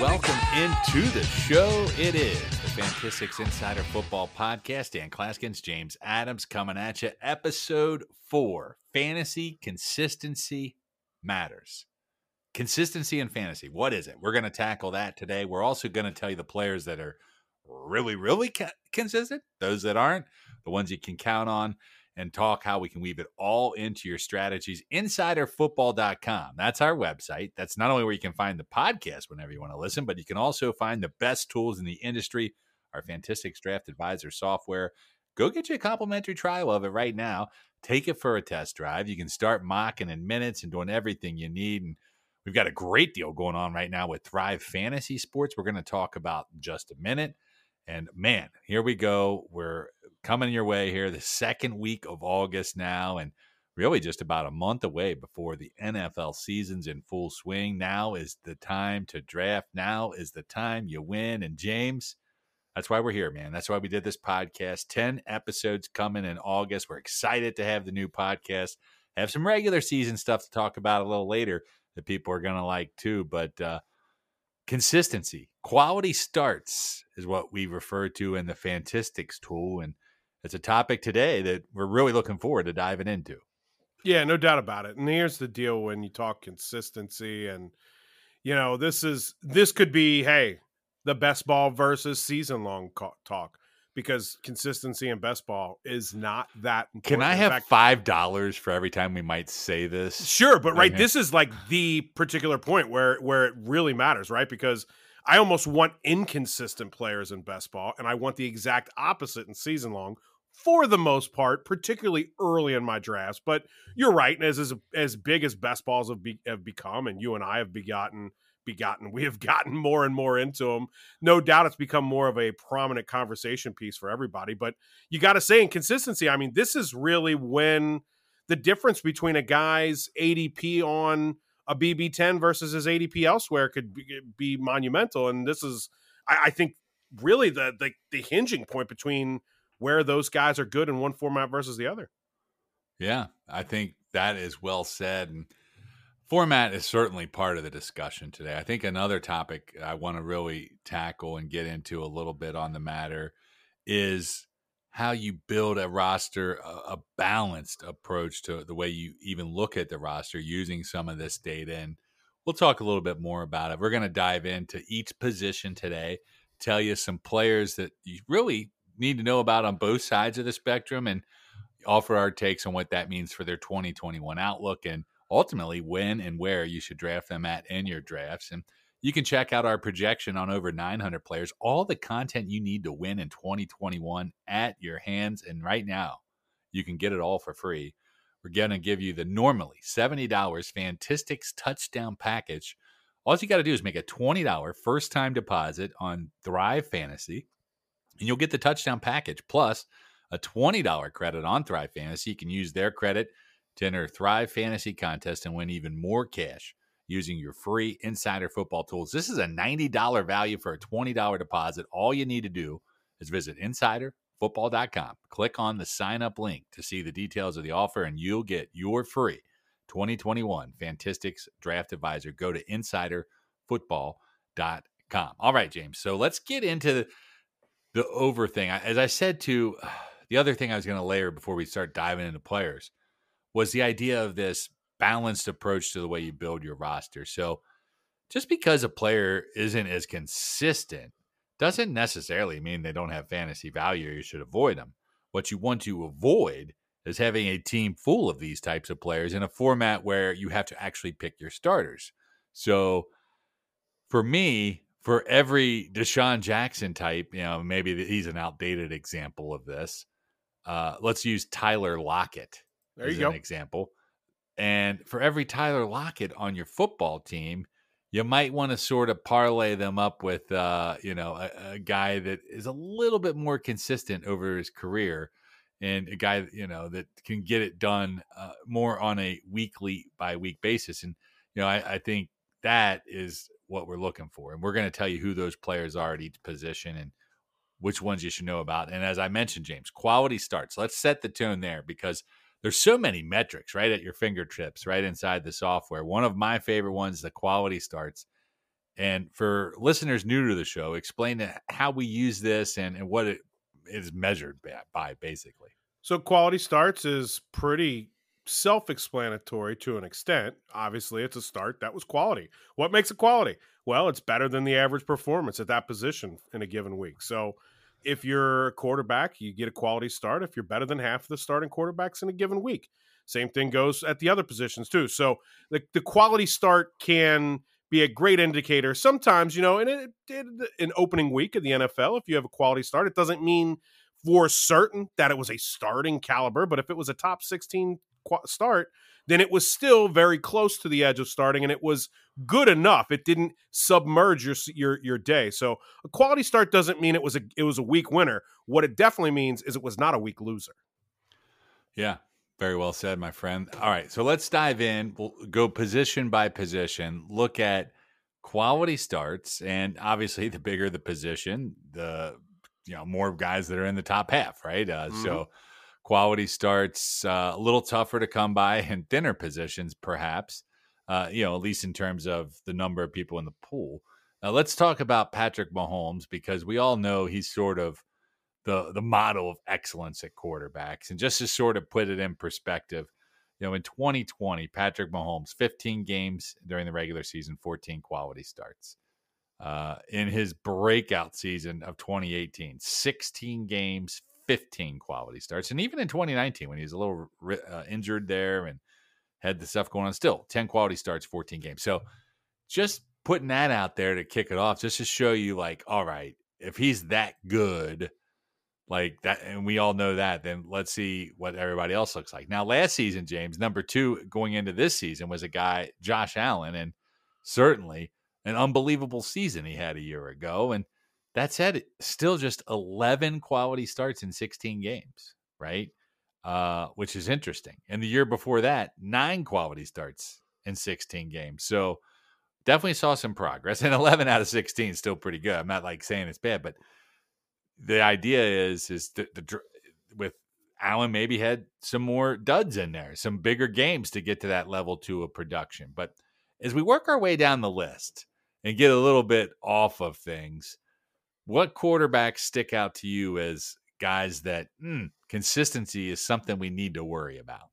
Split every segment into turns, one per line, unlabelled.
welcome into the show. It is the Fantistics Insider Football Podcast. Dan Clasgens, James Adams coming at you. Episode four Fantasy Consistency Matters. Consistency in fantasy. What is it? We're going to tackle that today. We're also going to tell you the players that are really, really consistent, those that aren't, the ones you can count on and talk how we can weave it all into your strategies. Insiderfootball.com. That's our website. That's not only where you can find the podcast whenever you want to listen, but you can also find the best tools in the industry, our Fantistics Draft Advisor software. Go get you a complimentary trial of it right now. Take it for a test drive. You can start mocking in minutes and doing everything you need. And we've got a great deal going on right now with Thrive Fantasy Sports. We're going to talk about just a minute. And man, here we go. We're coming your way here the second week of August now, and really just about a month away before the NFL season's in full swing. Now is the time to draft. Now is the time you win. And James, that's why we're here, man. That's why we did this podcast. 10 episodes coming in August. We're excited to have the new podcast. Have some regular season stuff to talk about a little later that people are going to like too. But uh, consistency, quality starts is what we refer to in the Fantistics tool. And it's a topic today that we're really looking forward to diving into.
Yeah, no doubt about it. And here's the deal when you talk consistency and you know, this is this could be hey, the best ball versus season long talk because consistency in best ball is not that important.
Can I have fact, five dollars for every time we might say this?
Sure, but right, this is like the particular point where where it really matters, right? Because I almost want inconsistent players in best ball, and I want the exact opposite in season long for the most part, particularly early in my drafts. But you're right, as as, as big as best balls have, be, have become, and you and I have begotten begotten. We have gotten more and more into them. No doubt it's become more of a prominent conversation piece for everybody. But you got to say, in consistency, I mean, this is really when the difference between a guy's ADP on a BB10 versus his ADP elsewhere could be, be monumental. And this is, I, I think, really the, the the hinging point between where those guys are good in one format versus the other.
Yeah, I think that is well said. And Format is certainly part of the discussion today. I think another topic I want to really tackle and get into a little bit on the matter is how you build a roster, a, balanced approach to the way you even look at the roster using some of this data. And we'll talk a little bit more about it. We're going to dive into each position today, tell you some players that you really need to know about on both sides of the spectrum, and offer our takes on what that means for their 2021 outlook and ultimately when and where you should draft them at in your drafts. And you can check out our projection on over 900 players, all the content you need to win in 2021 at your hands. And right now, you can get it all for free. We're going to give you the normally $70 Fantistics touchdown package. All you got to do is make a $20 first time deposit on Thrive Fantasy, and you'll get the touchdown package plus a $20 credit on Thrive Fantasy. You can use their credit to enter Thrive Fantasy Contest and win even more cash using your free insider football tools. This is a $90 value for a $20 deposit. All you need to do is visit insiderfootball.com. Click on the sign up link to see the details of the offer, and you'll get your free 2021 Fantistics Draft Advisor. Go to insiderfootball.com. All right, James. So let's get into the, the over thing. As I said to the other thing I was going to layer before we start diving into players – was the idea of this balanced approach to the way you build your roster. So just because a player isn't as consistent doesn't necessarily mean they don't have fantasy value or you should avoid them. What you want to avoid is having a team full of these types of players in a format where you have to actually pick your starters. So for me, for every DeSean Jackson type, you know, maybe he's an outdated example of this. Uh, let's use Tyler Lockett
there you go.
example. And for every Tyler Lockett on your football team, you might want to sort of parlay them up with, uh, you know, a, a, guy that is a little bit more consistent over his career, and a guy you know that can get it done uh, more on a weekly by week basis. And you know, I, I think that is what we're looking for, and we're going to tell you who those players are at each position and which ones you should know about. And as I mentioned, James, quality starts. Let's set the tone there because there's so many metrics right at your fingertips, right inside the software. One of my favorite ones, the quality starts. And for listeners new to the show, explain how we use this and, and what it is measured by, by, basically.
So, quality starts is pretty self explanatory to an extent. Obviously, it's a start. That was quality. What makes it quality? Well, it's better than the average performance at that position in a given week. So, if you're a quarterback, you get a quality start. If you're better than half of the starting quarterbacks in a given week, same thing goes at the other positions too. So the, the quality start can be a great indicator. Sometimes, you know, in, an opening week of the NFL, if you have a quality start, it doesn't mean for certain that it was a starting caliber, but if it was a top 16 start, then it was still very close to the edge of starting and it was good enough. It didn't submerge your your your day. So a quality start doesn't mean it was a it was a weak winner. What it definitely means is it was not a weak loser.
Yeah, very well said, my friend. All right, so let's dive in. We'll go position by position, look at quality starts, and obviously, the bigger the position, the you know more guys that are in the top half, right? Uh, mm-hmm. So quality starts uh, a little tougher to come by and thinner positions, perhaps. Uh, you know, at least in terms of the number of people in the pool. Now, let's talk about Patrick Mahomes because we all know he's sort of the the model of excellence at quarterbacks. And just to sort of put it in perspective, you know, in 2020, Patrick Mahomes, 15 games during the regular season, 14 quality starts. Uh, in his breakout season of 2018, 16 games, 15 quality starts. And even in 2019, when he was a little uh, injured there and had the stuff going on, still 10 quality starts, 14 games. So just putting that out there to kick it off, just to show you, like, all right, if he's that good, like that, and we all know that. Then let's see what everybody else looks like. Now, last season, James, number two going into this season was a guy, Josh Allen, and certainly an unbelievable season he had a year ago. And that said, still just 11 quality starts in 16 games, right? Uh, which is interesting. And the year before that, nine quality starts in 16 games. So definitely saw some progress. And 11 out of 16 is still pretty good. I'm not like saying it's bad, but the idea is is the, the with Allen maybe had some more duds in there, some bigger games to get to that level two of production. But as we work our way down the list and get a little bit off of things, what quarterbacks stick out to you as guys that mm, consistency is something we need to worry about?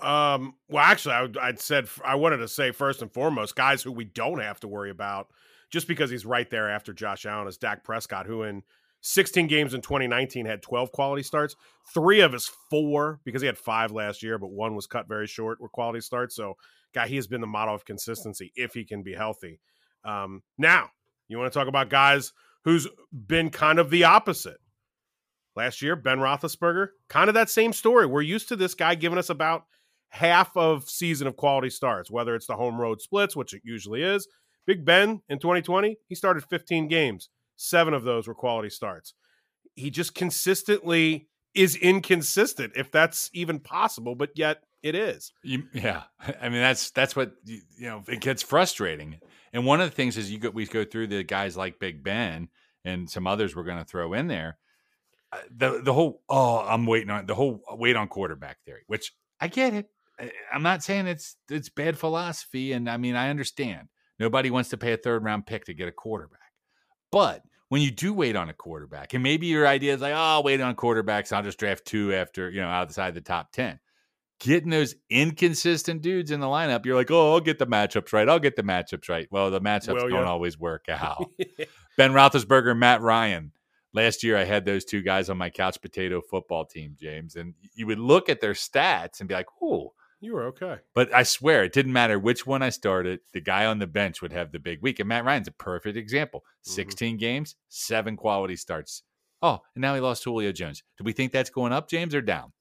Um, well, actually, I, I'd said I wanted to say first and foremost, guys who we don't have to worry about, just because he's right there after Josh Allen is Dak Prescott, who in 16 games in 2019 had 12 quality starts. Three of his four, because he had five last year, but one was cut very short, were quality starts. So, guy, he has been the model of consistency if he can be healthy. Um, now, you want to talk about guys who's been kind of the opposite. Last year, Ben Roethlisberger, kind of that same story. We're used to this guy giving us about half of season of quality starts, whether it's the home road splits, which it usually is. Big Ben in 2020, he started 15 games. Seven of those were quality starts. He just consistently is inconsistent, if that's even possible, but yet it is.
You, yeah, I mean that's that's what you, you, know. It gets frustrating, and one of the things is you go we go through the guys like Big Ben and some others we're going to throw in there. Uh, the the whole oh I'm waiting on the whole wait on quarterback theory, which I get it. I'm not saying it's it's bad philosophy, and I mean I understand. Nobody wants to pay a third round pick to get a quarterback. But when you do wait on a quarterback, and maybe your idea is like, oh, I'll wait on quarterbacks, I'll just draft two after, you know, outside the top 10. Getting those inconsistent dudes in the lineup, you're like, oh, I'll get the matchups right. I'll get the matchups right. Well, the matchups well, don't always work out. ben Roethlisberger, Matt Ryan. Last year, I had those two guys on my couch potato football team, James, and you would look at their stats and be like, oh,
you were okay.
But I swear it didn't matter which one I started. The guy on the bench would have the big week. And Matt Ryan's a perfect example. Mm-hmm. 16 games, seven quality starts. Oh, and now he lost Julio Jones. Do we think that's going up, James, or down?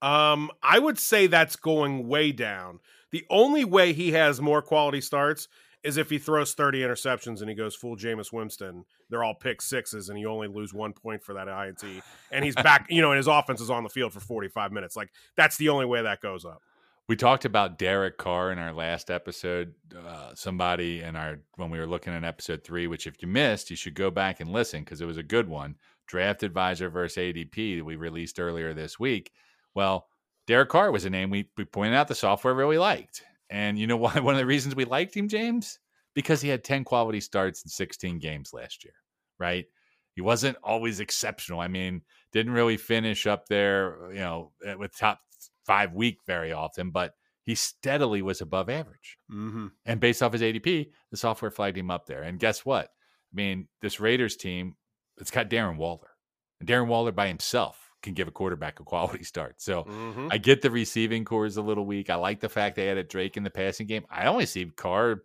Um, I would say that's going way down. The only way he has more quality starts is if he throws 30 interceptions and he goes full Jameis Winston. They're all pick sixes and you only lose one point for that INT. And he's back, you know, and his offense is on the field for 45 minutes. Like that's the only way that goes up.
We talked about Derek Carr in our last episode. Uh, somebody in our when we were looking at episode three, which if you missed, you should go back and listen because it was a good one. Draft Advisor versus ADP that we released earlier this week. Well, Derek Carr was a name we, we pointed out the software really liked. And you know why? One of the reasons we liked him, James, because he had 10 quality starts in 16 games last year, right? He wasn't always exceptional. I mean, didn't really finish up there, you know, eh, with top five week very often, but he steadily was above average.
Mm-hmm.
And based off his ADP, the software flagged him up there. And guess what? I mean, this Raiders team, it's got Darren Waller. And Darren Waller by himself can give a quarterback a quality start. So
Mm-hmm.
I get the receiving corps is a little weak. I like the fact they added Drake in the passing game. I only see Carr,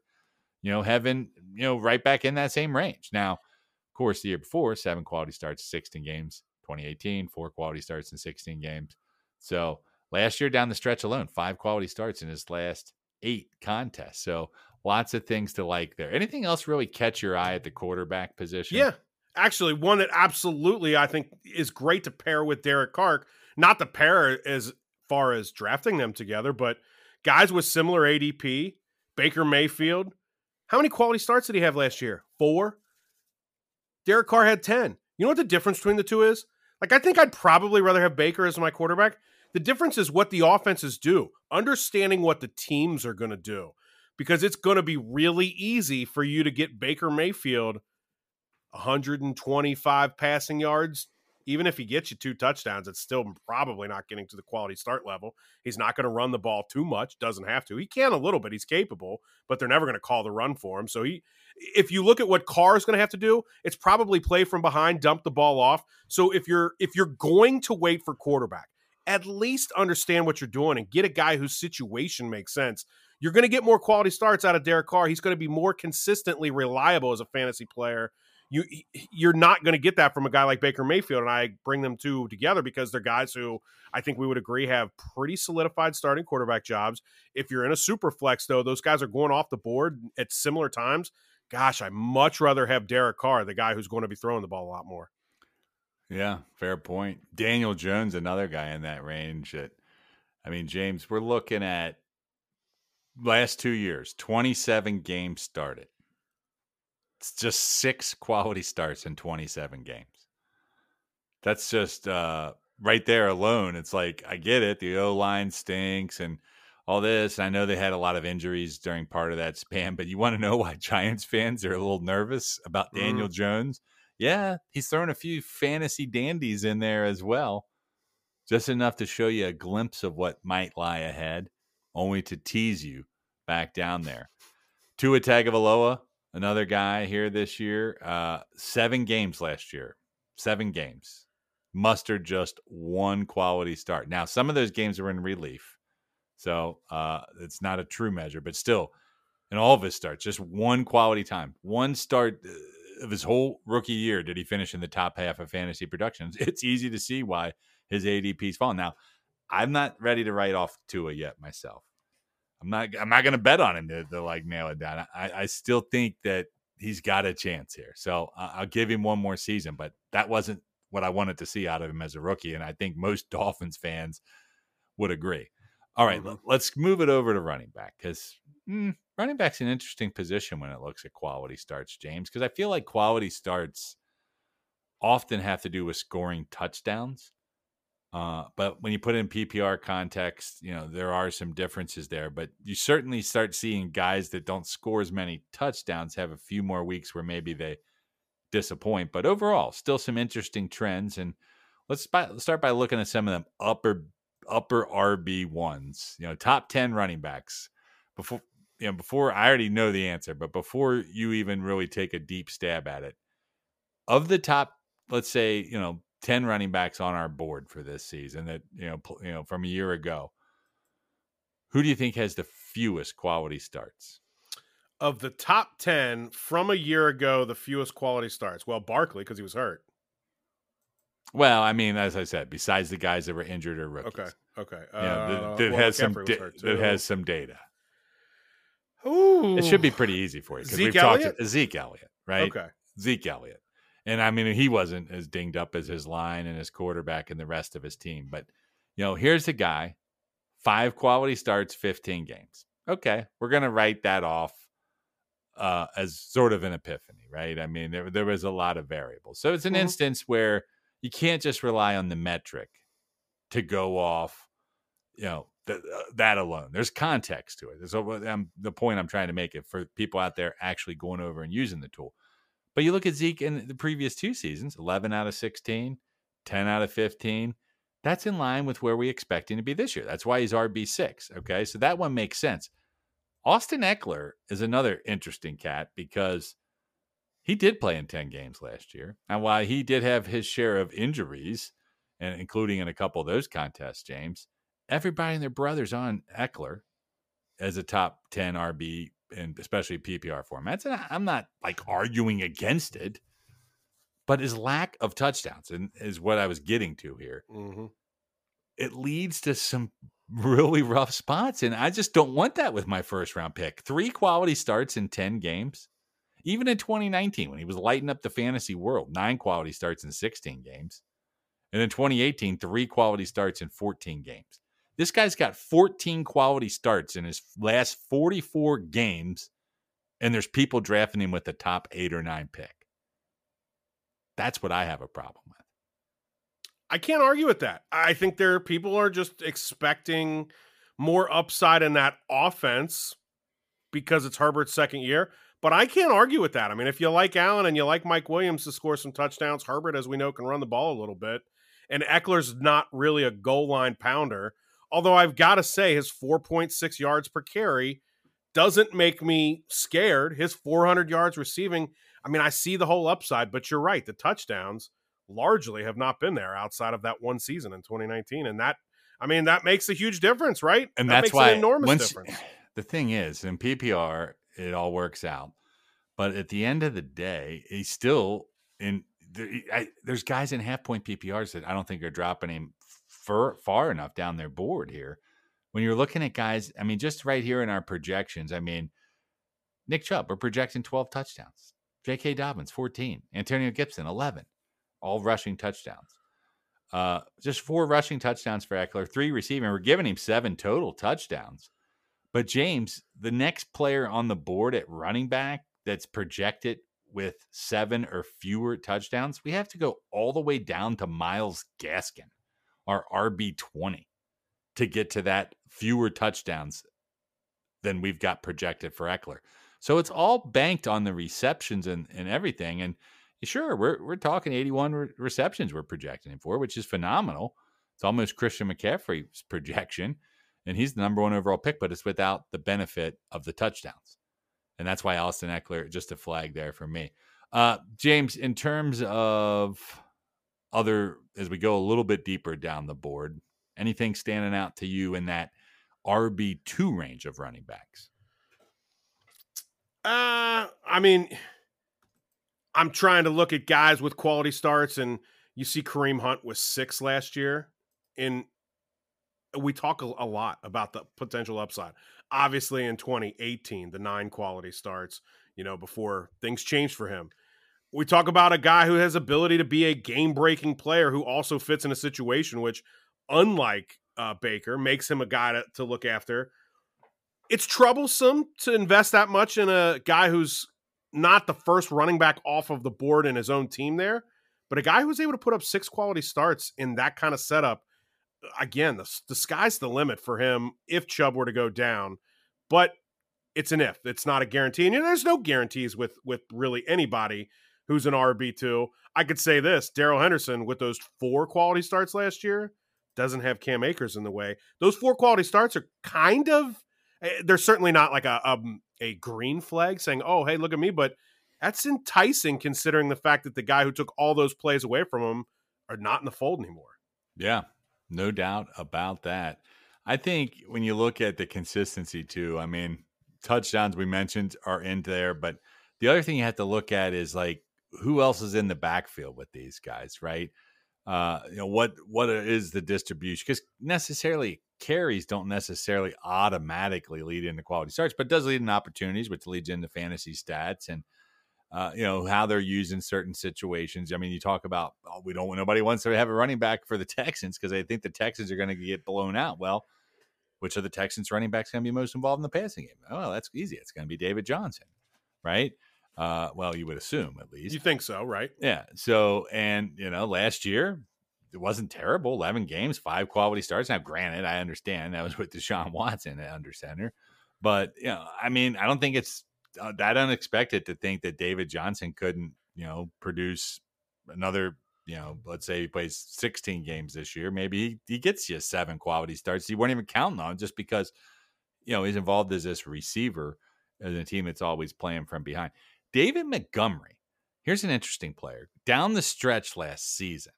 you know, having, you know, right back in that same range. Now, of course, the year before, seven quality starts, 16 games, 2018, four quality starts in 16 games. So last year down the stretch alone, five quality starts in his last eight contests. So lots of things to like there. Anything else really catch your eye at the quarterback position?
Yeah. Actually, one that absolutely I think is great to pair with Derek Carr. Not to pair as far as drafting them together, but guys with similar ADP, Baker Mayfield. How many quality starts did he have last year? Four. Derek Carr had 10. You know what the difference between the two is? Like, I think I'd probably rather have Baker as my quarterback. The difference is what the offenses do, understanding what the teams are going to do, because it's going to be really easy for you to get Baker Mayfield 125 passing yards. Even if he gets you two touchdowns, it's still probably not getting to the quality start level. He's not going to run the ball too much, doesn't have to. He can a little bit, he's capable, but they're never going to call the run for him. So he if you look at what Carr is going to have to do, it's probably play from behind, dump the ball off. So if you're if you're going to wait for quarterback, at least understand what you're doing and get a guy whose situation makes sense. You're going to get more quality starts out of Derek Carr. He's going to be more consistently reliable as a fantasy player. You you're not going to get that from a guy like Baker Mayfield, and I bring them two together because they're guys who I think we would agree have pretty solidified starting quarterback jobs. If you're in a super flex, though, those guys are going off the board at similar times. Gosh, I much rather have Derek Carr, the guy who's going to be throwing the ball a lot more.
Yeah, fair point. Daniel Jones, another guy in that range. That, I mean, James, we're looking at last two years, 27 games started. It's just six quality starts in 27 games. That's just uh, right there alone. It's like, I get it. The O line stinks and all this. I know they had a lot of injuries during part of that span, but you want to know why Giants fans are a little nervous about Daniel Jones? Yeah, he's thrown a few fantasy dandies in there as well, just enough to show you a glimpse of what might lie ahead, only to tease you back down there. Tua Tagovailoa, another guy here this year, uh, seven games last year, seven games, mustered just one quality start. Now, some of those games were in relief, so uh, it's not a true measure, but still, in all of his starts, just one quality time, one start uh, of his whole rookie year did he finish in the top half of fantasy productions. It's easy to see why his ADP's fallen. Now, I'm not ready to write off Tua yet myself. I'm not. I'm not going to bet on him to, to, like nail it down. I, I still think that he's got a chance here. So I'll give him one more season. But that wasn't what I wanted to see out of him as a rookie, and I think most Dolphins fans would agree. All right,
Mhm.
let's move it over to running back because mm, running back's an interesting position when it looks at quality starts, James. Because I feel like quality starts often have to do with scoring touchdowns. Uh, but when you put it in PPR context, you know, there are some differences there. But you certainly start seeing guys that don't score as many touchdowns have a few more weeks where maybe they disappoint. But overall, still some interesting trends. And let's, by, let's start by looking at some of them upper upper RB ones. You know, top ten running backs. Before you know, before I already know the answer, but before you even really take a deep stab at it, of the top, let's say you know 10 running backs on our board for this season that you know you know from a year ago who do you think has the fewest quality starts
Of the top 10 from a year ago, the fewest quality starts. Well, Barkley, because he was hurt.
well i mean as i said besides the guys that were injured or rookies
Okay. Okay.
you know,
Uh,
that, that
well,
has some da- that has some data
Ooh.
it should be pretty easy for you because we've talked
to
Zeke Elliott, right?
Okay.
Zeke Elliott. And I mean, he wasn't as dinged up as his line and his quarterback and the rest of his team. But, you know, here's a guy, five quality starts, 15 games. Okay. We're going to write that off uh, as sort of an epiphany, right? I mean, there, there was a lot of variables. So it's an
Mhm.
instance where you can't just rely on the metric to go off, you know, the, uh, that alone. There's context to it. So um, the point I'm trying to make it for people out there actually going over and using the tool. But you look at Zeke in the previous two seasons 11 out of 16, 10 out of 15. That's in line with where we expect him to be this year. That's why he's RB6. Okay. So that one makes sense. Austin Ekeler is another interesting cat because he did play in 10 games last year. And while he did have his share of injuries, and including in a couple of those contests, James, everybody and their brothers on Ekeler as a top 10 RB and especially PPR formats. And I'm not like arguing against it, but his lack of touchdowns and is what I was getting to here. Mm-hmm. It leads to some really rough spots. And I just don't want that with my first round pick. Three quality starts in 10 games. Even in 2019, when he was lighting up the fantasy world, nine quality starts in 16 games. And in 2018, three quality starts in 14 games. This guy's got 14 quality starts in his last 44 games, and there's people drafting him with the top eight or nine pick. That's what I have a problem with.
I can't argue with that. I think there are people are just expecting more upside in that offense because it's Herbert's second year. But I can't argue with that. I mean, if you like Allen and you like Mike Williams to score some touchdowns, Herbert, as we know, can run the ball a little bit. And Ekeler's not really a goal line pounder. Although I've got to say, his 4.6 yards per carry doesn't make me scared. His 400 yards receiving, I mean, I see the whole upside, but you're right. The touchdowns largely have not been there outside of that one season in 2019. And that, I mean, that makes a huge difference, right?
And
that
that's why
an enormous
once,
difference.
The thing is, in PPR, it all works out. But at the end of the day, he's still in. I, there's guys in half point PPRs that I don't think are dropping him far, far enough down their board here. When you're looking at guys, I mean, just right here in our projections, I mean, Nick Chubb, we're projecting 12 touchdowns. J.K. Dobbins, 14. Antonio Gibson, 11. All rushing touchdowns. Uh, just four rushing touchdowns for Ekeler, three receiving. We're giving him seven total touchdowns. But James, the next player on the board at running back that's projected with seven or fewer touchdowns, we have to go all the way down to Myles Gaskin our RB20 to get to that fewer touchdowns than we've got projected for Ekeler. So it's all banked on the receptions and, and everything. And sure, we're, we're talking 81 re- receptions we're projecting him for, which is phenomenal. It's almost Christian McCaffrey's projection. And he's the number one overall pick, but it's without the benefit of the touchdowns. And that's why Austin Ekeler, just a flag there for me. Uh, James, in terms of other as we go a little bit deeper down the board? Anything standing out to you in that RB2 range of running backs?
Uh, I mean, I'm trying to look at guys with quality starts, and you see Kareem Hunt was six last year. And we talk a, a lot about the potential upside. Obviously, in 2018, the nine quality starts, you know, before things changed for him we talk about a guy who has ability to be a game breaking player who also fits in a situation which unlike uh, baker makes him a guy to, to look after. It's troublesome to invest that much in a guy who's not the first running back off of the board in his own team there but a guy who's able to put up six quality starts in that kind of setup again the, the sky's the limit for him if chubb were to go down but it's an if. It's not a guarantee and you know, there's no guarantees with with really anybody who's an RB2. I could say this Darrell Henderson, with those four quality starts last year, doesn't have Cam Akers in the way. Those four quality starts are kind of, eh, they're certainly not like a, um, a green flag saying, oh, hey, look at me. But that's enticing considering the fact that the guy who took all those plays away from him are not in the fold anymore.
Yeah, no doubt about that. I think when you look at the consistency too, I mean, touchdowns we mentioned are in there, but the other thing you have to look at is like who else is in the backfield with these guys, right? Uh, you know what what is the distribution? Because necessarily carries don't necessarily automatically lead into quality starts, but does lead in opportunities, which leads into fantasy stats and uh, you know how they're used in certain situations. I mean, you talk about oh, we don't nobody wants to have a running back for the Texans because they think the Texans are going to get blown out. Well, which of the Texans running backs going to be most involved in the passing game? Oh, that's easy. It's going to be David Johnson, right? Uh, well, you would assume at least.
You think so, right?
Yeah. So, and you know, last year it wasn't terrible. Eleven games, five quality starts. Now, granted, I understand that was with Deshaun Watson at under center, but you know, I mean, I don't think it's uh, that unexpected to think that David Johnson couldn't, you know, produce another. You know, let's say he plays 16 games this year. Maybe he, he gets you seven quality starts. You weren't even counting on just because, you know, he's involved as this receiver as a team that's always playing from behind. David Montgomery, here's an interesting player. Down the stretch last season,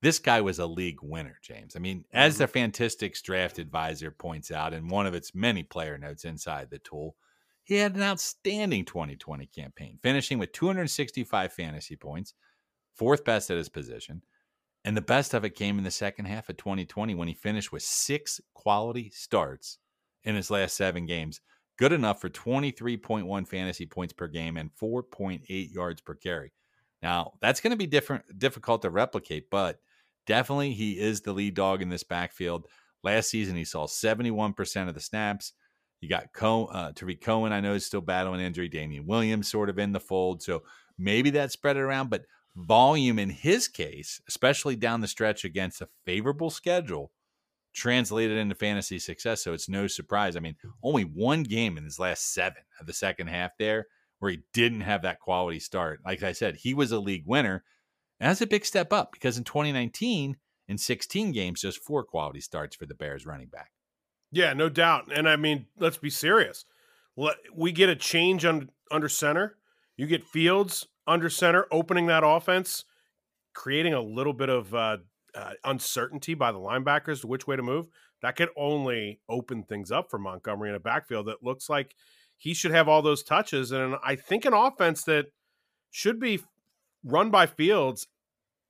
this guy was a league winner, James. I mean, as
Mm-hmm.
the Fantistics draft advisor points out in one of its many player notes inside the tool, he had an outstanding 2020 campaign, finishing with 265 fantasy points, fourth best at his position. And the best of it came in the second half of 2020 when he finished with six quality starts in his last seven games, good enough for 23.1 fantasy points per game and 4.8 yards per carry. Now, that's going to be different difficult to replicate, but definitely he is the lead dog in this backfield. Last season, he saw 71% of the snaps. You got Co- uh, Tarik Cohen, I know, is still battling injury. Damien Williams sort of in the fold. So maybe that spread it around, but volume in his case, especially down the stretch against a favorable schedule, translated into fantasy success. So it's no surprise. I mean, only one game in his last seven of the second half there where he didn't have that quality start. Like I said, he was a league winner. And that's a big step up because in 2019, in 16 games, just four quality starts for the Bears running back.
Yeah, no doubt. And I mean, let's be serious. We get a change on, under center. You get Fields under center, opening that offense, creating a little bit of uh, uh, uncertainty by the linebackers to which way to move. That could only open things up for Montgomery in a backfield that looks like he should have all those touches. And I think an offense that should be run by Fields.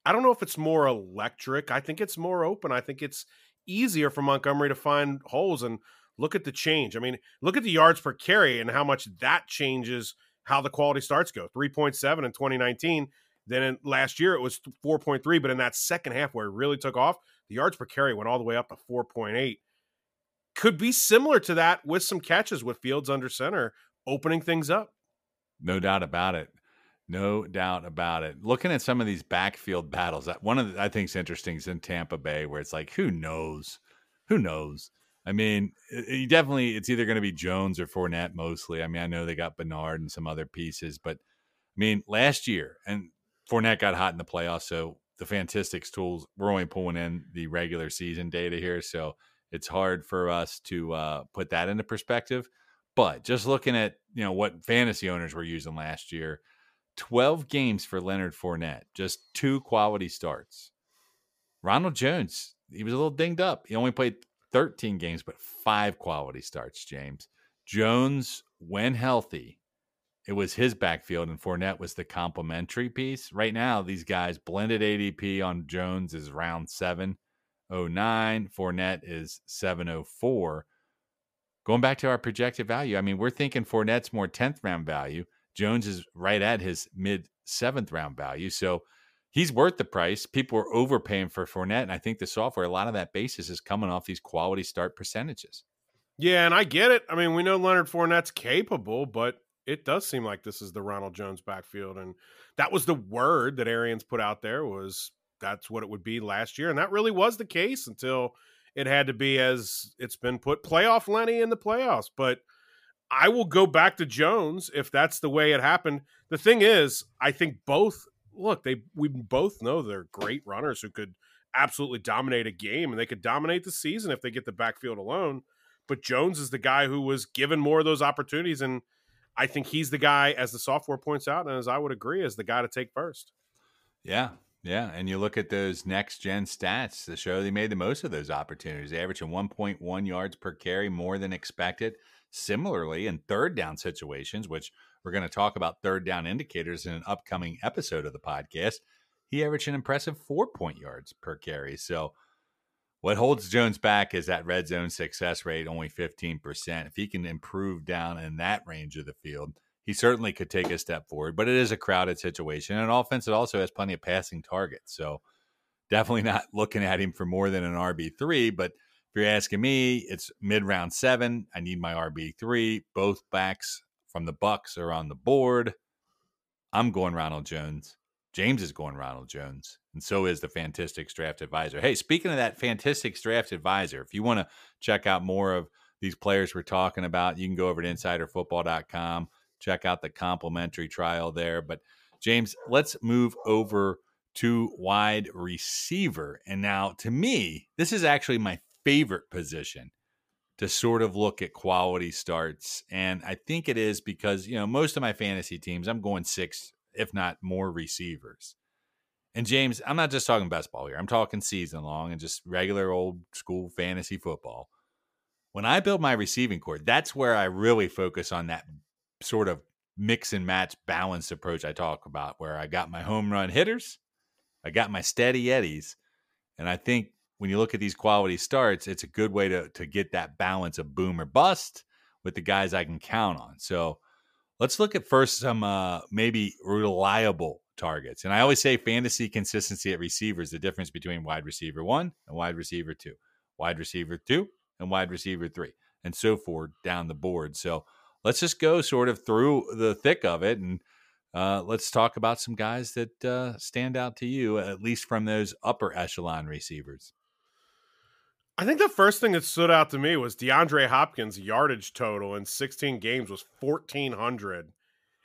I don't know if it's more electric. I think it's more open. I think it's easier for Montgomery to find holes and look at the change. I mean, look at the yards per carry and how much that changes how the quality starts go. 3.7 in 2019. Then in, last year it was 4.3, but in that second half where it really took off, the yards per carry went all the way up to 4.8. Could be similar to that with some catches with Fields under center, opening things up.
No doubt about it. No doubt about it. Looking at some of these backfield battles, one of the, I think is interesting is in Tampa Bay, where it's like, who knows? Who knows? I mean, you definitely it's either going to be Jones or Fournette mostly. I mean, I know they got Bernard and some other pieces, but I mean, last year and Fournette got hot in the playoffs, so the Fantistics tools we're only pulling in the regular season data here, so it's hard for us to uh, put that into perspective. But just looking at you know what fantasy owners were using last year, twelve games for Leonard Fournette, just two quality starts. Ronald Jones, he was a little dinged up. He only played 13 games, but five quality starts, James. Jones, when healthy, it was his backfield, and Fournette was the complementary piece. Right now, these guys blended ADP on Jones is round 709. Fournette is 704. Going back to our projected value, I mean, we're thinking Fournette's more 10th round value. Jones is right at his mid seventh round value. So he's worth the price. People are overpaying for Fournette. And I think the software, a lot of that basis is coming off these quality start percentages.
Yeah, and I get it. I mean, we know Leonard Fournette's capable, but it does seem like this is the Ronald Jones backfield. And that was the word that Arians put out there was that's what it would be last year. And that really was the case until it had to be as it's been put playoff Lenny in the playoffs. But I will go back to Jones if that's the way it happened. The thing is, I think both look, they we both know they're great runners who could absolutely dominate a game and they could dominate the season if they get the backfield alone. But Jones is the guy who was given more of those opportunities and I think he's the guy, as the software points out, and as I would agree, as the guy to take first.
Yeah, yeah, and you look at those next gen stats to show they made the most of those opportunities. They averaging 1.1 yards per carry, more than expected. Similarly, in third down situations, which we're going to talk about third down indicators in an upcoming episode of the podcast, he averaged an impressive four point yards per carry. So, what holds Jones back is that red zone success rate, only 15%. If he can improve down in that range of the field, he certainly could take a step forward, but it is a crowded situation. And an offense that also has plenty of passing targets. So definitely not looking at him for more than an RB3. But if you're asking me, it's mid round seven. I need my RB3. Both backs from the Bucs are on the board. I'm going Ronald Jones. James is going Ronald Jones, and so is the Fantistics Draft Advisor. Hey, speaking of that Fantistics Draft Advisor, if you want to check out more of these players we're talking about, you can go over to insiderfootball.com, check out the complimentary trial there. But James, let's move over to wide receiver. And now, to me, this is actually my favorite position to sort of look at quality starts. And I think it is because, you know, most of my fantasy teams, I'm going six if not more receivers. And James, I'm not just talking best ball here. I'm talking season long and just regular old school fantasy football. When I build my receiving corps, that's where I really focus on that sort of mix and match balanced approach I talk about, where I got my home run hitters, I got my steady eddies, and I think when you look at these quality starts, it's a good way to to get that balance of boom or bust with the guys I can count on. So Let's look at first some uh, maybe reliable targets. And I always say fantasy consistency at receivers, the difference between wide receiver one and wide receiver two, wide receiver two and wide receiver three, and so forth down the board. So let's just go sort of through the thick of it and uh, let's talk about some guys that uh, stand out to you, at least from those upper echelon receivers.
I think the first thing that stood out to me was DeAndre Hopkins' yardage total in 16 games was 1,400.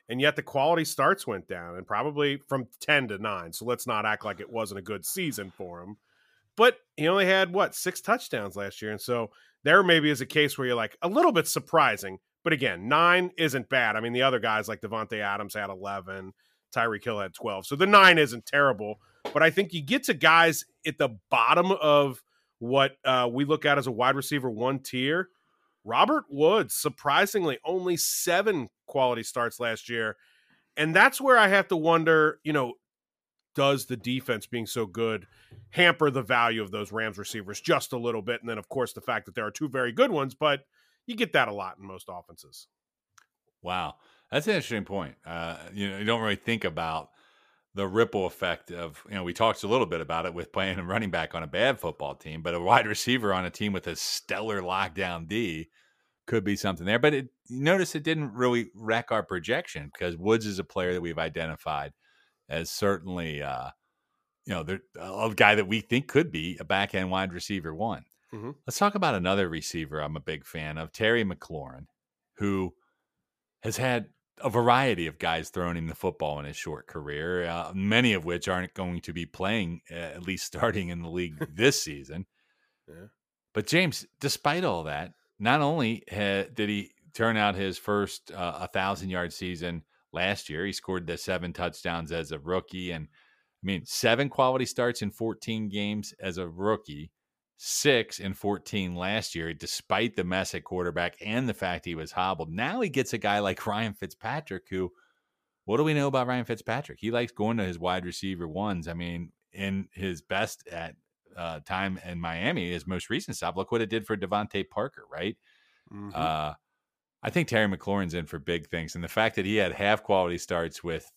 And yet the quality starts went down and probably from 10 to 9. So let's not act like it wasn't a good season for him. But he only had, what, six touchdowns last year. And so there maybe is a case where you're like a little bit surprising. But again, nine isn't bad. I mean, the other guys like Davante Adams had 11, Tyreek Hill had 12. So the nine isn't terrible. But I think you get to guys at the bottom of what uh, we look at as a wide receiver one tier. Robert Woods, surprisingly, only seven quality starts last year. And that's where I have to wonder, you know, does the defense being so good hamper the value of those Rams receivers just a little bit? And then, of course, the fact that there are two very good ones, but you get that a lot in most offenses.
Wow. That's an interesting point. Uh, you know, you don't really think about the ripple effect of you know we talked a little bit about it with playing a running back on a bad football team, but a wide receiver on a team with a stellar lockdown D could be something there. But it, notice it didn't really wreck our projection because Woods is a player that we've identified as certainly uh, you know the, a guy that we think could be a back end wide receiver one. Mm-hmm. Let's talk about another receiver I'm a big fan of, Terry McLaurin, who has had a variety of guys throwing him the football in his short career, uh, many of which aren't going to be playing, uh, at least starting in the league this season. Yeah. But James, despite all that, not only had, did he turn out his first uh, a uh, thousand yard season last year, he scored the seven touchdowns as a rookie, and I mean seven quality starts in 14 games as a rookie six and 14 last year, despite the mess at quarterback and the fact he was hobbled. Now he gets a guy like Ryan Fitzpatrick, who, what do we know about Ryan Fitzpatrick? He likes going to his wide receiver ones. I mean, in his best at uh, time in Miami, his most recent stop, look what it did for DeVante Parker, right? Mm-hmm. Uh, I think Terry McLaurin's in for big things. And the fact that he had half quality starts with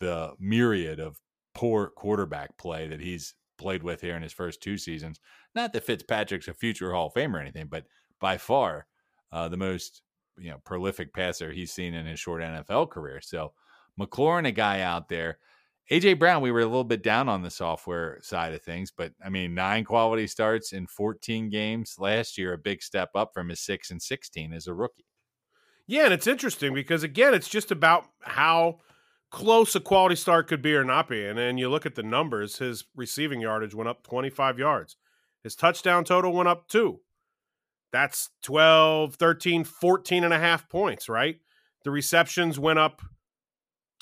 the myriad of poor quarterback play that he's played with here in his first two seasons. Not that Fitzpatrick's a future Hall of Fame or anything, but by far uh, the most you know prolific passer he's seen in his short NFL career. So McLaurin, a guy out there. AJ Brown, we were a little bit down on the software side of things, but I mean, nine quality starts in 14 games last year, a big step up from his six and 16 as a rookie.
Yeah, and it's interesting because again, it's just about how close a quality start could be or not be. And then you look at the numbers, his receiving yardage went up 25 yards. His touchdown total went up two. That's 12, 13, 14 and a half points, right? The receptions went up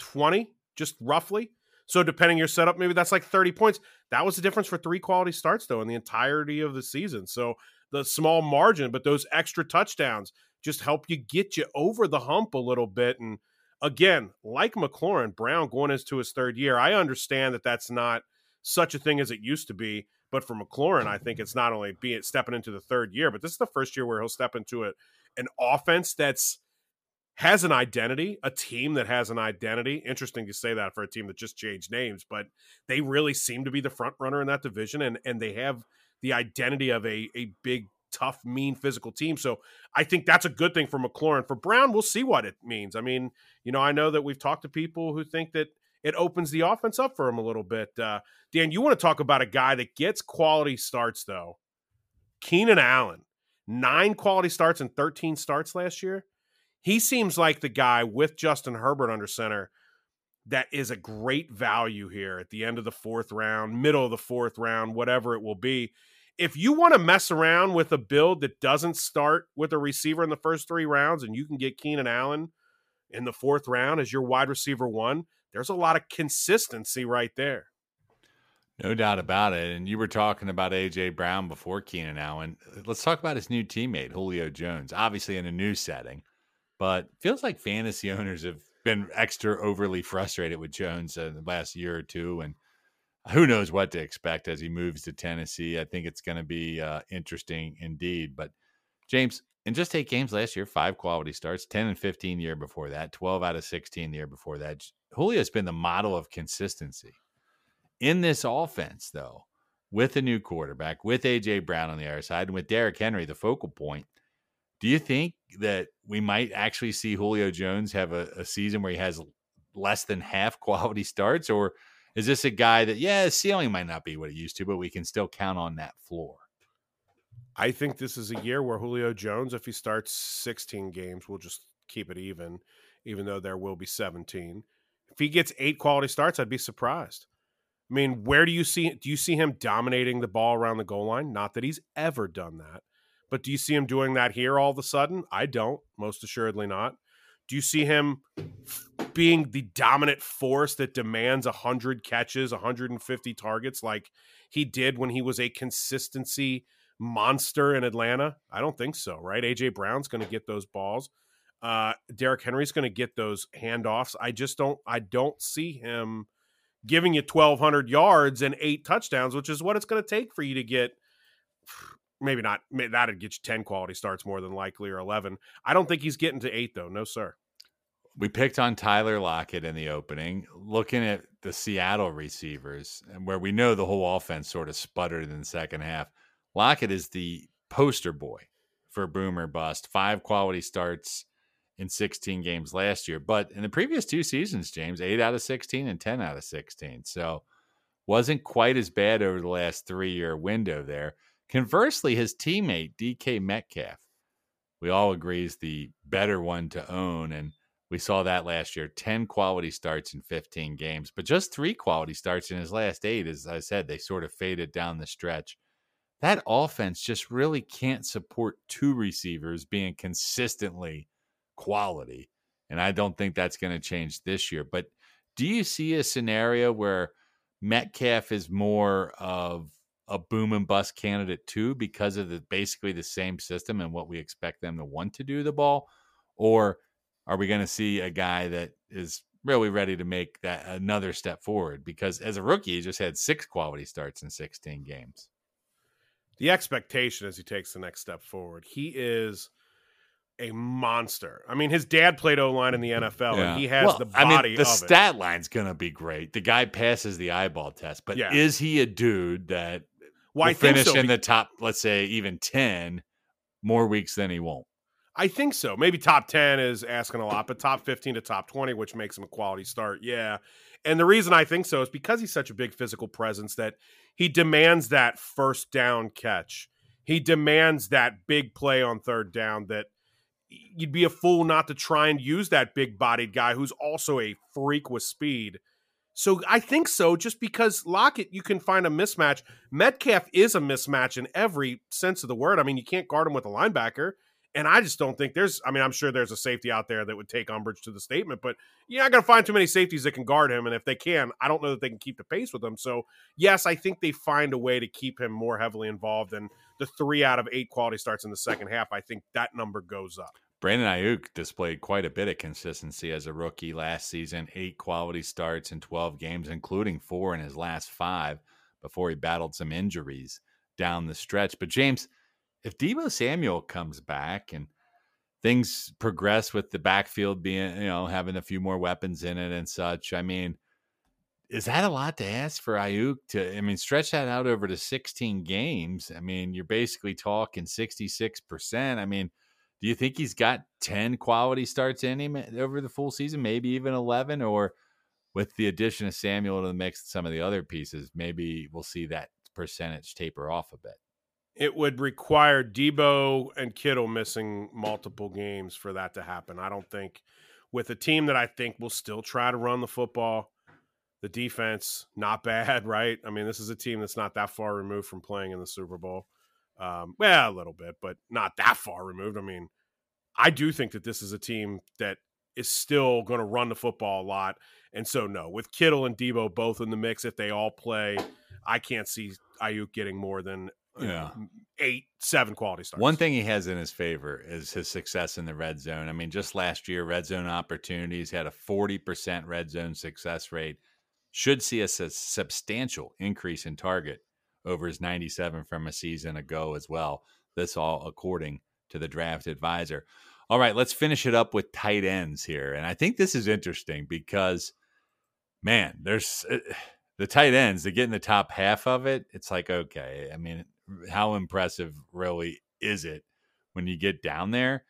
20, just roughly. So depending your setup, maybe that's like 30 points. That was the difference for three quality starts, though, in the entirety of the season. So the small margin, but those extra touchdowns just help you get you over the hump a little bit. And again, like McLaurin, Brown going into his third year, I understand that that's not such a thing as it used to be. But for McLaurin, I think it's not only being stepping into the third year, but this is the first year where he'll step into it an offense that's has an identity, a team that has an identity. Interesting to say that for a team that just changed names, but they really seem to be the front runner in that division, and and they have the identity of a a big tough, mean, physical team. So I think that's a good thing for McLaurin. For Brown, we'll see what it means. I mean, you know, I know that we've talked to people who think that it opens the offense up for him a little bit. Uh, Dan, you want to talk about a guy that gets quality starts though? Keenan Allen, nine quality starts and 13 starts last year. He seems like the guy with Justin Herbert under center that is a great value here at the end of the fourth round, middle of the fourth round, whatever it will be. If you want to mess around with a build that doesn't start with a receiver in the first three rounds and you can get Keenan Allen in the fourth round as your wide receiver one, there's a lot of consistency right there.
No doubt about it. And you were talking about AJ Brown before Keenan Allen. Let's talk about his new teammate, Julio Jones. Obviously in a new setting, but feels like fantasy owners have been extra overly frustrated with Jones in the last year or two. And who knows what to expect as he moves to Tennessee. I think it's going to be uh, interesting indeed. But James, in just eight games last year, five quality starts, 10 and 15 year before that, 12 out of 16 the year before that. Julio's been the model of consistency in this offense, though, with a new quarterback, with AJ Brown on the other side, and with Derrick Henry, the focal point. Do you think that we might actually see Julio Jones have a, a season where he has less than half quality starts, or is this a guy that, yeah, his ceiling might not be what it used to, but we can still count on that floor?
I think this is a year where Julio Jones, if he starts 16 games, we'll just keep it even, even though there will be 17. If he gets eight quality starts, I'd be surprised. I mean, where do you see do you see him dominating the ball around the goal line? Not that he's ever done that. But do you see him doing that here all of a sudden? I don't, most assuredly not. Do you see him being the dominant force that demands 100 catches, 150 targets like he did when he was a consistency monster in Atlanta? I don't think so, right? AJ Brown's going to get those balls. Uh, Derrick Henry's going to get those handoffs. I just don't. I don't see him giving you 1,200 yards and eight touchdowns, which is what it's going to take for you to get. Maybe not. That'd get you 10 quality starts more than likely, or 11. I don't think he's getting to eight though. No, sir.
We picked on Tyler Lockett in the opening. Looking at the Seattle receivers, and where we know the whole offense sort of sputtered in the second half, Lockett is the poster boy for boomer bust. Five quality starts in 16 games last year. But in the previous two seasons, James, eight out of 16 and 10 out of 16. So wasn't quite as bad over the last three year window there. Conversely, his teammate, DK Metcalf, we all agree is the better one to own. And we saw that last year 10 quality starts in 15 games, but just three quality starts in his last eight. As I said, they sort of faded down the stretch. That offense just really can't support two receivers being consistently quality. And I don't think that's going to change this year. But do you see a scenario where Metcalf is more of a boom and bust candidate too because of the basically the same system and what we expect them to want to do the ball? Or are we going to see a guy that is really ready to make that another step forward? Because as a rookie, he just had six quality starts in 16 games.
The expectation as he takes the next step forward, he is – a monster. I mean, his dad played O line in the mm-hmm. NFL, yeah. and he has well, the body. I mean,
the stat it. line's gonna be great. The guy passes the eyeball test, but yeah. is he a dude that well, finish so. in the top, let's say, even ten more weeks than he won't?
I think so. Maybe top ten is asking a lot, but top fifteen to top twenty, which makes him a quality start. Yeah, and the reason I think so is because he's such a big physical presence that he demands that first down catch. He demands that big play on third down that you'd be a fool not to try and use that big bodied guy who's also a freak with speed. So I think so, just because Lockett, you can find a mismatch. Metcalf is a mismatch in every sense of the word. I mean, you can't guard him with a linebacker. And I just don't think there's, I mean, I'm sure there's a safety out there that would take umbrage to the statement, but you're not going to find too many safeties that can guard him. And if they can, I don't know that they can keep the pace with him. So, yes, I think they find a way to keep him more heavily involved. And the three out of eight quality starts in the second half, I think that number goes up.
Brandon Aiyuk displayed quite a bit of consistency as a rookie last season, eight quality starts in 12 games, including four in his last five before he battled some injuries down the stretch. But, James, if Deebo Samuel comes back and things progress with the backfield being, you know, having a few more weapons in it and such, I mean, is that a lot to ask for Aiyuk to? I mean, stretch that out over to 16 games. I mean, you're basically talking 66%. I mean, do you think he's got 10 quality starts in him eh, over the full season, maybe even 11? Or with the addition of Samuel to the mix and some of the other pieces, maybe we'll see that percentage taper off a bit.
It would require Deebo and Kittle missing multiple games for that to happen. I don't think with a team that I think will still try to run the football, the defense not bad, right? I mean, this is a team that's not that far removed from playing in the Super Bowl. Um, well, a little bit, but not that far removed. I mean, I do think that this is a team that is still going to run the football a lot. And so, no, with Kittle and Deebo both in the mix, if they all play, I can't see Aiyuk getting more than yeah. eight, seven quality starts.
One thing he has in his favor is his success in the red zone. I mean, just last year, red zone opportunities had a 40% red zone success rate. Should see a substantial increase in target over his 97 from a season ago as well. This all according to the draft advisor. All right, let's finish it up with tight ends here. And I think this is interesting because, man, there's uh, the tight ends, they get in the top half of it. It's like, okay, I mean, how impressive really is it when you get down there?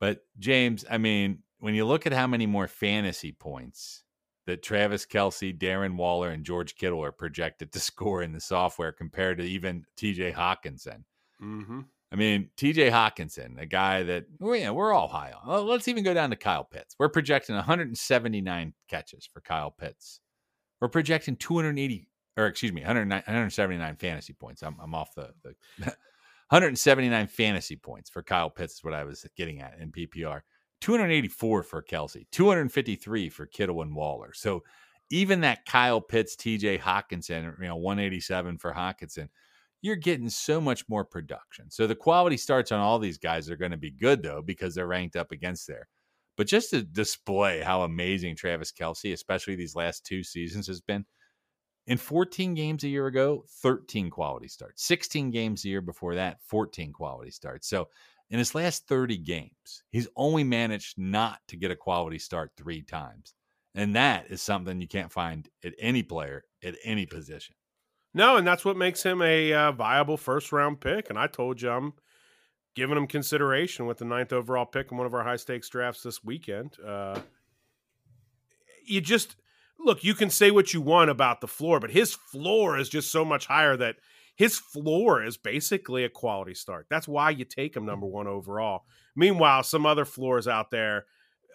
But, James, I mean, when you look at how many more fantasy points that Travis Kelce, Darren Waller, and George Kittle are projected to score in the software compared to even TJ Hockenson. Mm-hmm. I mean, TJ Hockenson, a guy that well, yeah, we're all high on. Well, let's even go down to Kyle Pitts. We're projecting 179 catches for Kyle Pitts. We're projecting 280, or excuse me, 179 fantasy points. I'm, I'm off the, the 179 fantasy points for Kyle Pitts is what I was getting at in PPR. 284 for Kelce, 253 for Kittle and Waller. So even that Kyle Pitts, TJ Hockenson, you know, 187 for Hockenson, you're getting so much more production. So the quality starts on all these guys are going to be good though because they're ranked up against there. But just to display how amazing Travis Kelce, especially these last two seasons, has been in 14 games a year ago, 13 quality starts. 16 games a year before that, 14 quality starts. So in his last 30 games, he's only managed not to get a quality start three times. And that is something you can't find at any player at any position.
No, and that's what makes him a uh, viable first round pick. And I told you I'm giving him consideration with the ninth overall pick in one of our high stakes drafts this weekend. Uh, you just look, you can say what you want about the floor, but his floor is just so much higher that his floor is basically a quality start. That's why you take him number one overall. Meanwhile, some other floors out there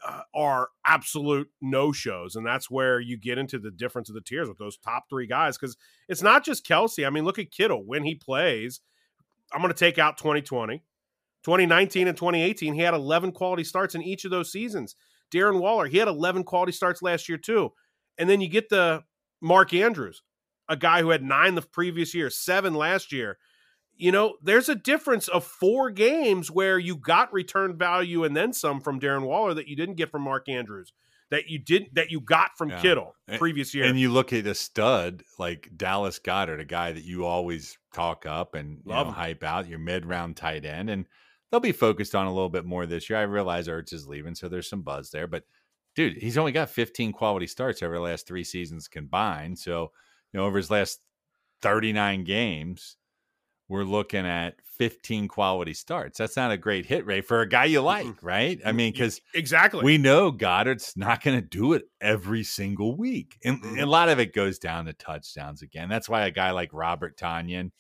uh, are absolute no shows, and that's where you get into the difference of the tiers with those top three guys. Because it's not just Kelce. I mean, look at Kittle when he plays. I'm going to take out 2020. 2019 and 2018, he had 11 quality starts in each of those seasons. Darren Waller, he had 11 quality starts last year too. And then you get the Mark Andrews, a guy who had nine the previous year, seven last year. You know, there's a difference of four games where you got return value and then some from Darren Waller that you didn't get from Mark Andrews, that you didn't that you got from yeah. Kittle previous year.
And you look at a stud like Dallas Goedert, a guy that you always talk up and know, hype out, your mid round tight end, and they'll be focused on a little bit more this year. I realize Ertz is leaving, so there's some buzz there. But dude, he's only got 15 quality starts over the last three seasons combined. So, you know, over his last 39 games, we're looking at 15 quality starts. That's not a great hit rate for a guy you like, right? I mean, because
exactly
we know Goedert's not going to do it every single week. And, and, a lot of it goes down to touchdowns again. That's why a guy like Robert Tonyan,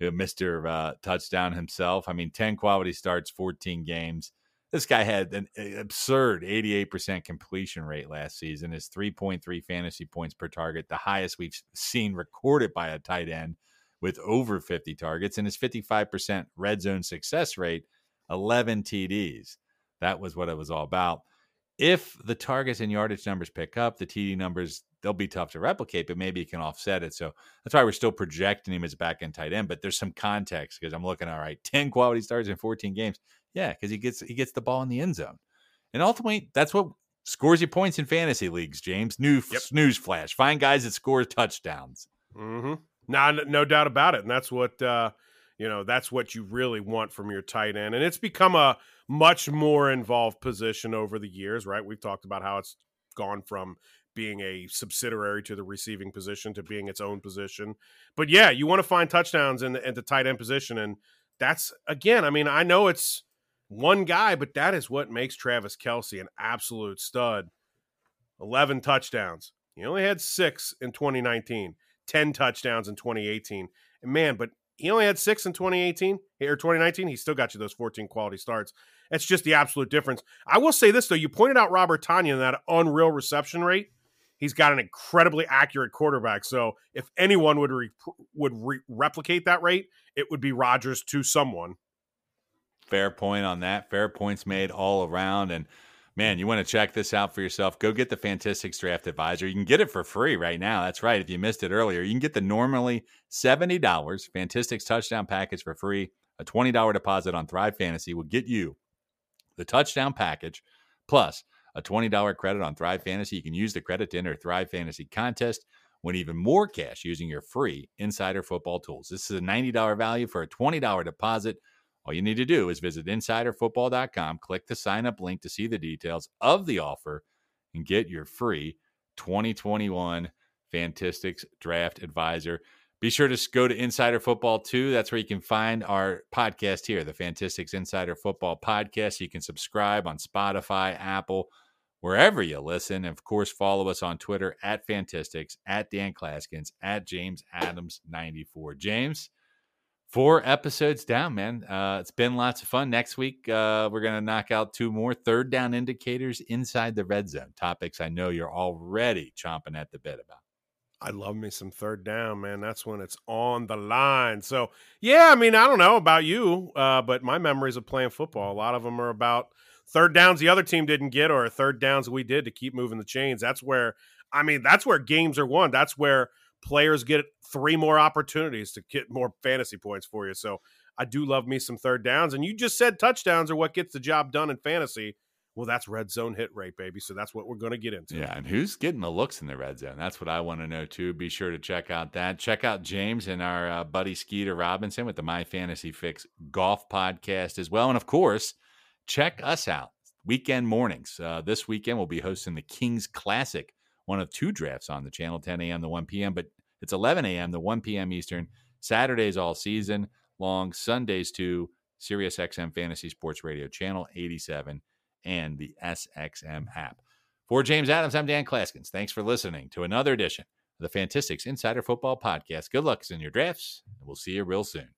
Mr. Uh, touchdown himself. I mean, 10 quality starts, 14 games. This guy had an absurd 88% completion rate last season, his 3.3 fantasy points per target, the highest we've seen recorded by a tight end with over 50 targets, and his 55% red zone success rate, 11 TDs. That was what it was all about. If the targets and yardage numbers pick up, the TD numbers they'll be tough to replicate, but maybe you can offset it. So that's why we're still projecting him as back end tight end. But there's some context because I'm looking all right, 10 quality starts in 14 games. Yeah, because he gets he gets the ball in the end zone. And ultimately, that's what scores you points in fantasy leagues, James. New yep. snooze flash. Find guys that score touchdowns.
Mm-hmm. No, no doubt about it. And that's what uh, you know, that's what you really want from your tight end. And it's become a much more involved position over the years, right? We've talked about how it's gone from being a subsidiary to the receiving position to being its own position. But yeah, you want to find touchdowns in the, in the tight end position. And that's, again, I mean, I know it's one guy, but that is what makes Travis Kelce an absolute stud. 11 touchdowns, He only had six in 2019, 10 touchdowns in 2018. And man, but he only had six in 2018 eh, or 2019. He still got you those 14 quality starts. That's just the absolute difference. I will say this though: you pointed out Robert Tonyan and that unreal reception rate. He's got an incredibly accurate quarterback. So if anyone would re- would re- replicate that rate, it would be Rodgers to someone.
Fair point on that. Fair points made all around. And man, you want to check this out for yourself, go get the Fantistics Draft Advisor. You can get it for free right now. That's right. If you missed it earlier, you can get the normally $70 Fantistics touchdown package for free. A $20 deposit on Thrive Fantasy will get you the touchdown package plus a $20 credit on Thrive Fantasy. You can use the credit to enter Thrive Fantasy contest, win even more cash using your free insider football tools. This is a $90 value for a $20 deposit. All you need to do is visit insiderfootball.com, click the sign up link to see the details of the offer, and get your free 2021 Fantistics Draft Advisor. Be sure to go to Insider Football too. That's where you can find our podcast here, the Fantistics Insider Football Podcast. You can subscribe on Spotify, Apple, wherever you listen. Of course, follow us on Twitter at Fantistics, at Dan Clasgens, at James Adams94. James, four episodes down, man. Uh, it's been lots of fun. Next week, uh, we're going to knock out two more third down indicators inside the red zone topics I know you're already chomping at the bit about.
I love me some third down, man. That's when it's on the line. So, yeah, I mean, I don't know about you, uh, but my memories of playing football, a lot of them are about third downs the other team didn't get or third downs we did to keep moving the chains. That's where, I mean, that's where games are won. That's where players get three more opportunities to get more fantasy points for you. So I do love me some third downs. And you just said touchdowns are what gets the job done in fantasy. Well, that's red zone hit rate, baby. So that's what we're going to get into.
Yeah, and who's getting the looks in the red zone? That's what I want to know too. Be sure to check out that. Check out James and our uh, buddy Skeeter Robinson with the My Fantasy Fix Golf Podcast as well, and of course, check us out weekend mornings. Uh, this weekend we'll be hosting the Kings Classic one of two drafts on the channel, 10 a.m. to 1 p.m., but it's 11 a.m. to 1 p.m. Eastern. Saturdays all season long, Sundays to Sirius XM Fantasy Sports Radio Channel 87 and the SXM app. For James Adams, I'm Dan Clasgens. Thanks for listening to another edition of the Fantistics Insider Football Podcast. Good luck in your drafts, and we'll see you real soon.